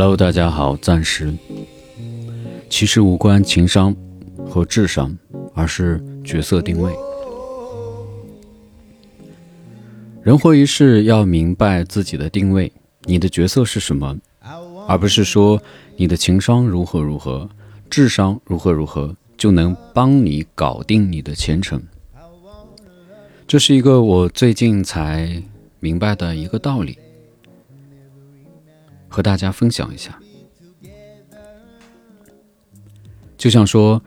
Hello，大家好，暂时。其实无关情商和智商，而是角色定位。人活一世，要明白自己的定位，你的角色是什么，而不是说你的情商如何如何，智商如何如何，就能帮你搞定你的前程。这是一个我最近才明白的一个道理。和大家分享一下，就像说，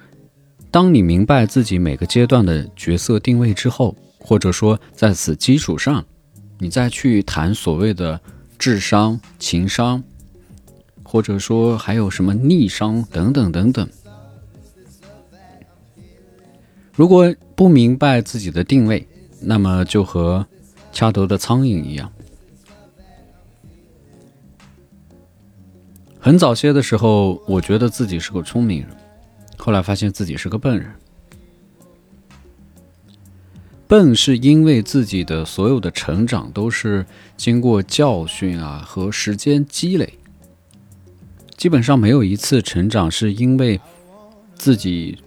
当你明白自己每个阶段的角色定位之后，或者说在此基础上，你再去谈所谓的智商、情商，或者说还有什么逆商等等等等，如果不明白自己的定位，那么就和掐头的苍蝇一样。很早些的时候，我觉得自己是个聪明人，后来发现自己是个笨人。笨是因为自己的所有的成长都是经过教训啊和时间积累，基本上没有一次成长是因为自己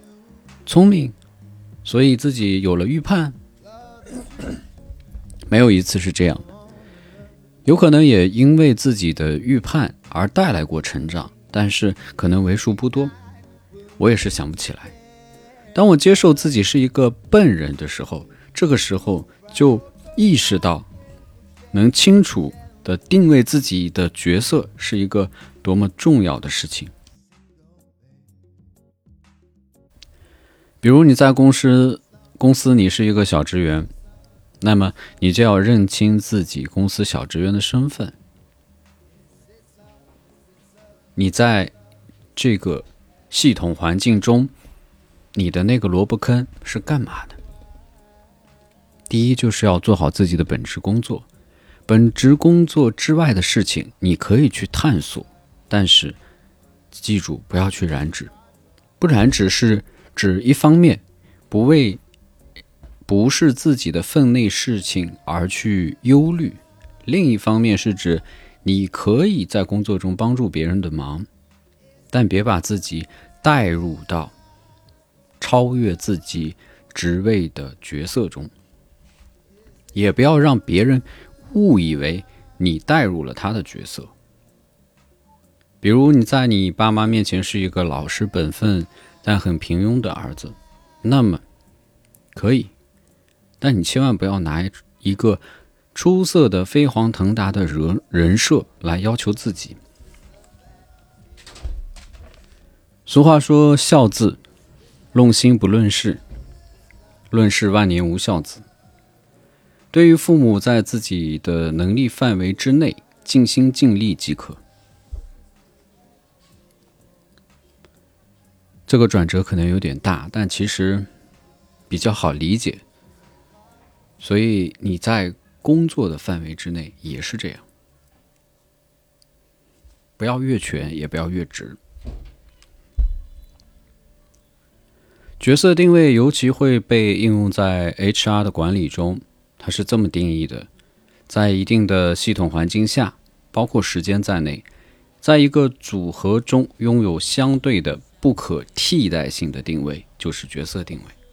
聪明，所以自己有了预判，没有一次是这样的。有可能也因为自己的预判而带来过成长，但是可能为数不多。我也是想不起来。当我接受自己是一个笨人的时候，这个时候就意识到，能清楚的定位自己的角色是一个多么重要的事情。比如你在公司，公司你是一个小职员。那么你就要认清自己公司小职员的身份。你在这个系统环境中，你的那个萝卜坑是干嘛的？第一，就是要做好自己的本职工作。本职工作之外的事情，你可以去探索，但是记住不要去染指。不染指是指一方面不为。不是自己的分内事情而去忧虑，另一方面是指你可以在工作中帮助别人的忙，但别把自己带入到超越自己职位的角色中，也不要让别人误以为你带入了他的角色。比如你在你爸妈面前是一个老实本分但很平庸的儿子，那么可以。但你千万不要拿一个出色的飞黄腾达的人人设来要求自己。俗话说：“孝字，论心不论事，论事万年无孝子。”对于父母，在自己的能力范围之内，尽心尽力即可。这个转折可能有点大，但其实比较好理解。所以你在工作的范围之内也是这样，不要越权，也不要越直。角色定位尤其会被应用在 HR 的管理中，它是这么定义的：在一定的系统环境下，包括时间在内，在一个组合中拥有相对的不可替代性的定位，就是角色定位。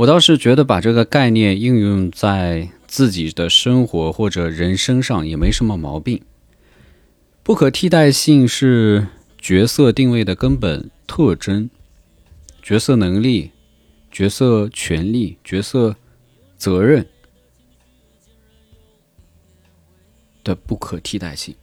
我倒是觉得把这个概念应用在自己的生活或者人身上也没什么毛病。不可替代性是角色定位的根本特征，角色能力、角色权利、角色责任的不可替代性。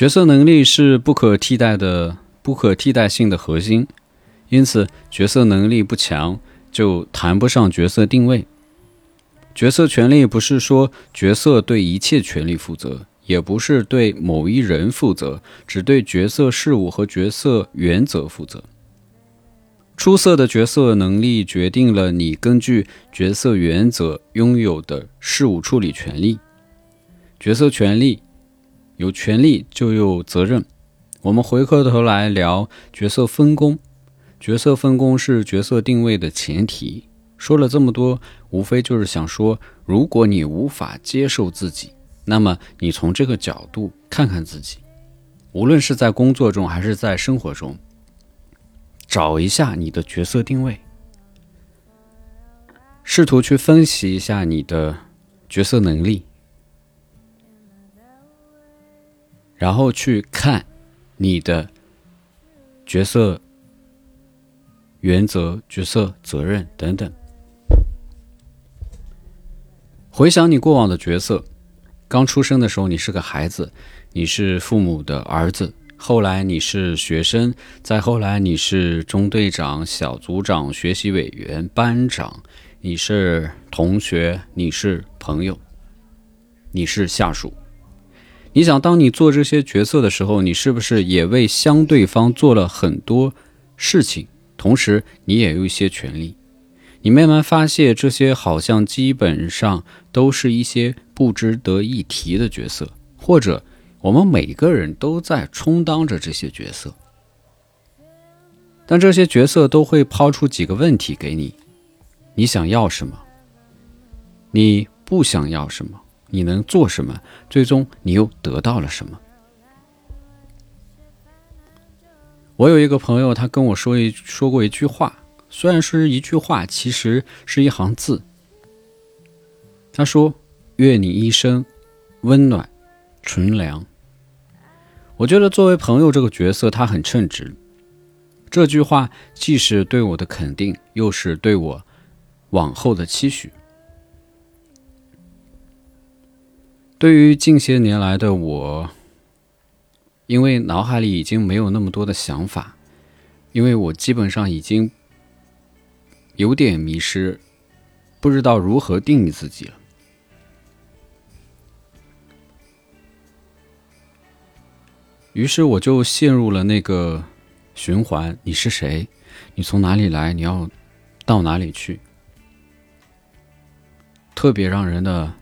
角色能力是不可替代的、不可替代性的核心，因此角色能力不强就谈不上角色定位。角色权利不是说角色对一切权利负责，也不是对某一人负责，只对角色事务和角色原则负责。出色的角色能力决定了你根据角色原则拥有的事务处理权利，角色权利。有权利就有责任。我们回过头来聊角色分工，角色分工是角色定位的前提。说了这么多，无非就是想说，如果你无法接受自己，那么你从这个角度看看自己，无论是在工作中还是在生活中，找一下你的角色定位，试图去分析一下你的角色能力，然后去看你的角色原则、角色责任等等。回想你过往的角色，刚出生的时候你是个孩子，你是父母的儿子；后来你是学生，再后来你是中队长、小组长、学习委员、班长，你是同学，你是朋友，你是下属。你想，当你做这些角色的时候，你是不是也为相对方做了很多事情？同时，你也有一些权利。你慢慢发现，这些好像基本上都是一些不值得一提的角色，或者我们每个人都在充当着这些角色。但这些角色都会抛出几个问题给你：你想要什么？你不想要什么？你能做什么？最终你又得到了什么？我有一个朋友，他跟我说一说过一句话。虽然是一句话，其实是一行字。他说：“愿你一生温暖、纯良。”我觉得作为朋友这个角色，他很称职。这句话既是对我的肯定，又是对我往后的期许。对于近些年来的我，因为脑海里已经没有那么多的想法，因为我基本上已经。有点迷失，不知道如何定义自己了。于是我就陷入了那个循环：你是谁？你从哪里来？你要到哪里去？特别让人的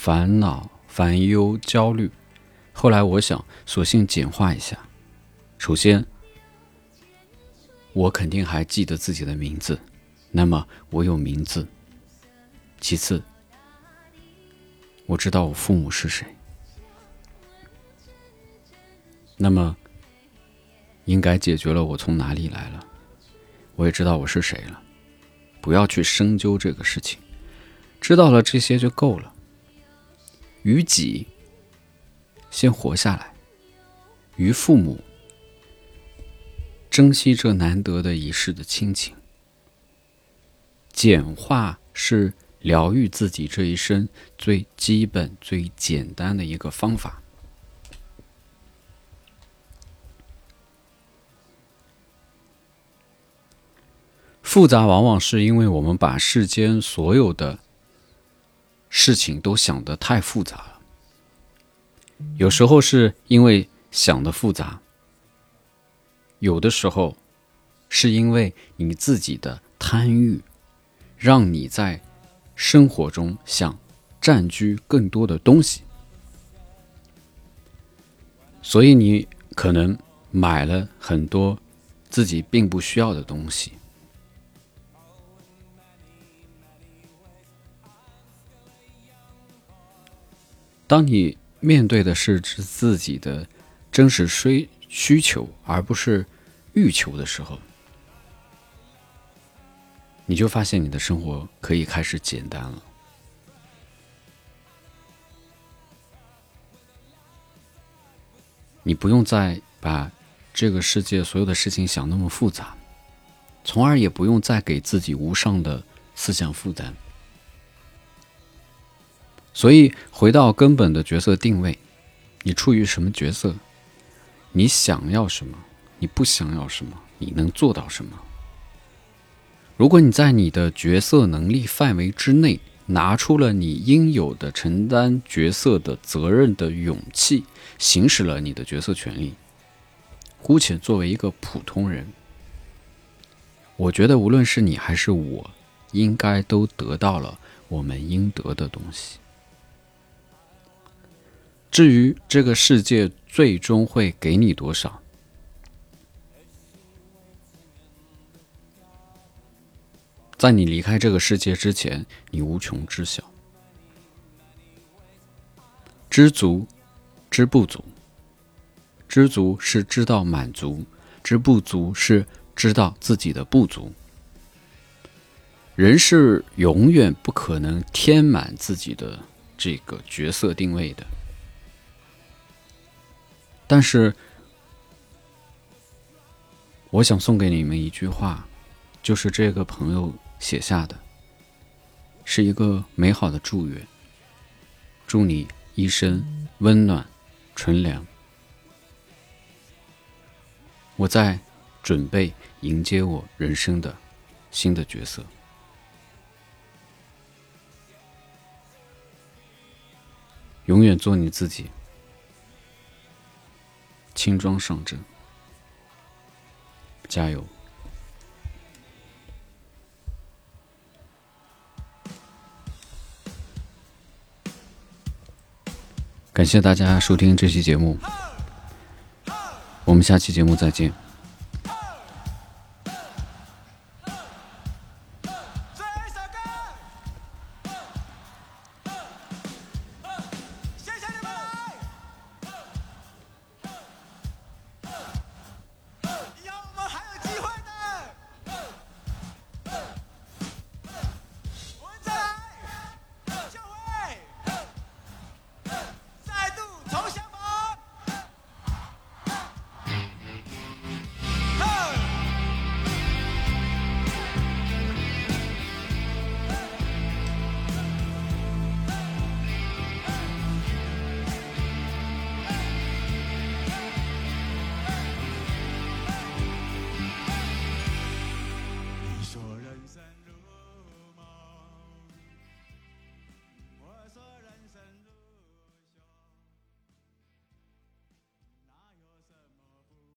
烦恼、烦忧、焦虑。后来我想，索性简化一下。首先，我肯定还记得自己的名字。那么我有名字。其次，我知道我父母是谁。那么，应该解决了我从哪里来了，我也知道我是谁了。不要去深究这个事情，知道了这些就够了。于己，先活下来；于父母，珍惜这难得的一世的亲情。简化是疗愈自己这一生最基本、最简单的一个方法。复杂往往是因为我们把世间所有的事情都想得太复杂了。有时候是因为想的复杂，有的时候是因为你自己的贪欲。让你在生活中想占据更多的东西，所以你可能买了很多自己并不需要的东西。当你面对的是自己的真实需需求，而不是欲求的时候。你就发现你的生活可以开始简单了，你不用再把这个世界所有的事情想那么复杂，从而也不用再给自己无上的思想负担。所以，回到根本的角色定位，你处于什么角色？你想要什么？你不想要什么？你能做到什么？如果你在你的角色能力范围之内，拿出了你应有的承担角色的责任的勇气，行使了你的角色权利，姑且作为一个普通人，我觉得无论是你还是我，应该都得到了我们应得的东西。至于这个世界最终会给你多少？在你离开这个世界之前，你无穷知晓。知足，知不足。知足是知道满足，知不足是知道自己的不足。人是永远不可能填满自己的这个角色定位的。但是，我想送给你们一句话，就是这个朋友。写下的是一个美好的祝愿，祝你一生温暖、纯良。我在准备迎接我人生的新的角色，永远做你自己，轻装上阵，加油！感谢大家收听这期节目，我们下期节目再见。